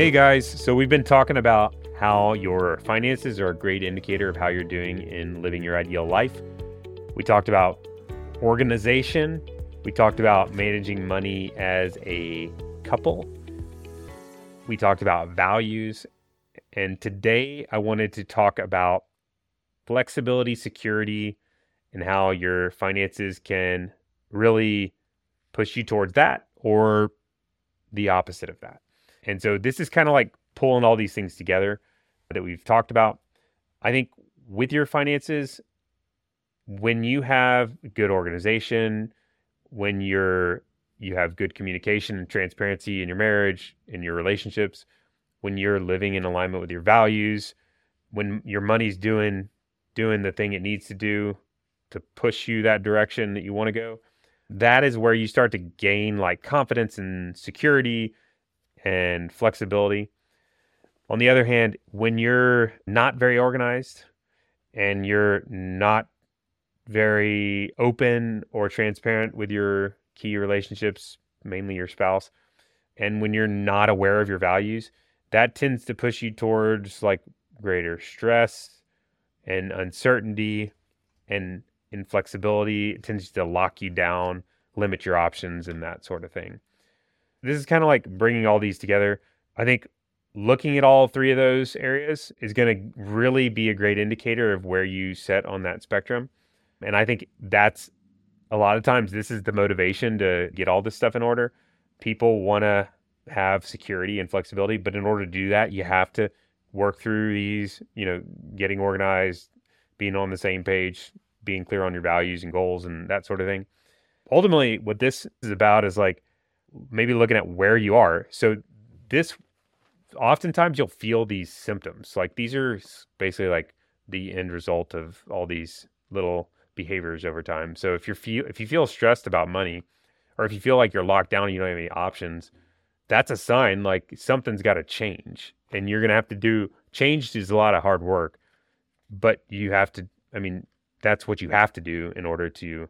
Hey guys, so we've been talking about how your finances are a great indicator of how you're doing in living your ideal life. We talked about organization, we talked about managing money as a couple, we talked about values, and today I wanted to talk about flexibility, security, and how your finances can really push you towards that or the opposite of that. And so this is kind of like pulling all these things together that we've talked about. I think with your finances, when you have good organization, when you're you have good communication and transparency in your marriage, in your relationships, when you're living in alignment with your values, when your money's doing doing the thing it needs to do to push you that direction that you want to go, that is where you start to gain like confidence and security and flexibility. On the other hand, when you're not very organized and you're not very open or transparent with your key relationships, mainly your spouse, and when you're not aware of your values, that tends to push you towards like greater stress and uncertainty and inflexibility. It tends to lock you down, limit your options, and that sort of thing this is kind of like bringing all these together. I think looking at all three of those areas is going to really be a great indicator of where you set on that spectrum. And I think that's a lot of times this is the motivation to get all this stuff in order. People want to have security and flexibility, but in order to do that, you have to work through these, you know, getting organized, being on the same page, being clear on your values and goals and that sort of thing. Ultimately, what this is about is like maybe looking at where you are. So this oftentimes you'll feel these symptoms. Like these are basically like the end result of all these little behaviors over time. So if you're feel if you feel stressed about money or if you feel like you're locked down and you don't have any options, that's a sign like something's got to change. And you're going to have to do change is a lot of hard work, but you have to I mean, that's what you have to do in order to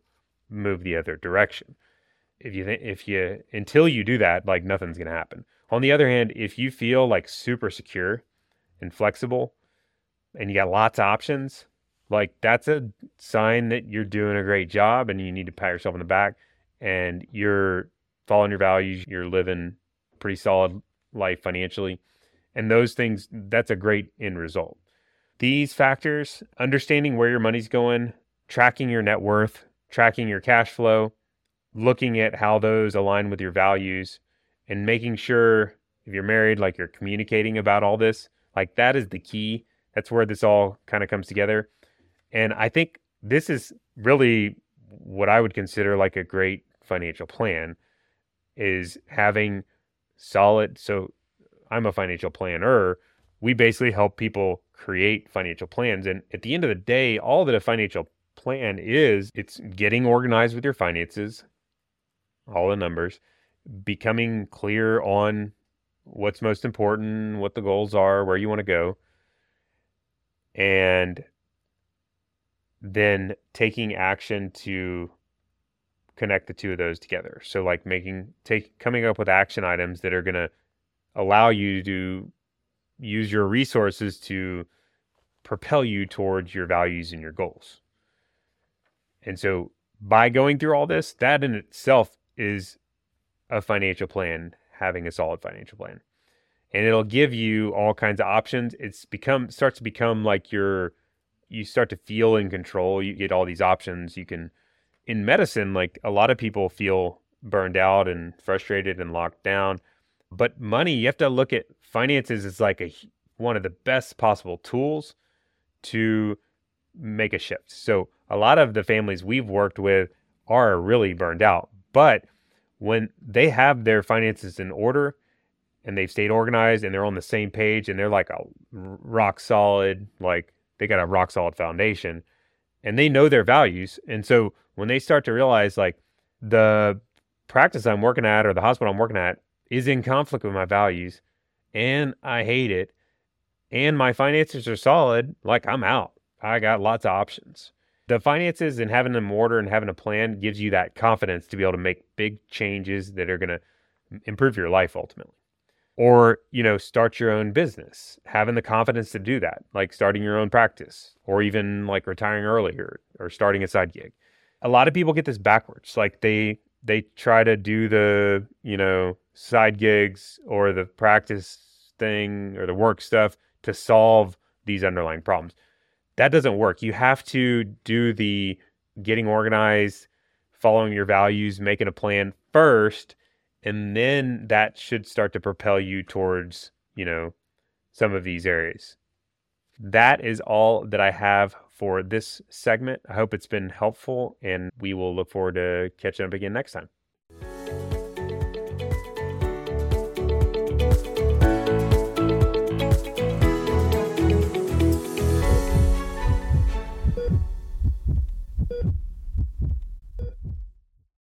move the other direction if you think if you until you do that, like nothing's gonna happen. On the other hand, if you feel like super secure and flexible, and you got lots of options, like that's a sign that you're doing a great job, and you need to pat yourself on the back, and you're following your values, you're living a pretty solid life financially, and those things that's a great end result. These factors, understanding where your money's going, tracking your net worth, tracking your cash flow, looking at how those align with your values and making sure if you're married, like you're communicating about all this, like that is the key. That's where this all kind of comes together. And I think this is really what I would consider like a great financial plan is having solid. So I'm a financial planner. We basically help people create financial plans. And at the end of the day, all that a financial plan is, it's getting organized with your finances, all the numbers, becoming clear on what's most important, what the goals are, where you want to go, and then taking action to connect the two of those together. So like making take coming up with action items that are going to allow you to use your resources to propel you towards your values and your goals. And so by going through all this, that in itself is a financial plan, having a solid financial plan. And it'll give you all kinds of options. It's become starts to become like you're you start to feel in control. You get all these options. You can in medicine, like a lot of people feel burned out and frustrated and locked down. But money, you have to look at finances as like a one of the best possible tools to make a shift. So a lot of the families we've worked with are really burned out, but when they have their finances in order and they've stayed organized and they're on the same page and they're like a rock solid, like they got a rock solid foundation and they know their values. And so when they start to realize like the practice I'm working at or the hospital I'm working at is in conflict with my values and I hate it and my finances are solid, like I'm out. I got lots of options the finances and having them order and having a plan gives you that confidence to be able to make big changes that are going to improve your life ultimately. or you know start your own business having the confidence to do that like starting your own practice or even like retiring earlier or starting a side gig a lot of people get this backwards like they they try to do the you know side gigs or the practice thing or the work stuff to solve these underlying problems that doesn't work. You have to do the getting organized following your values making a plan first and then that should start to propel you towards you know some of these areas. That is all that i have for this segment. I hope it's been helpful and we will look forward to catching up again next time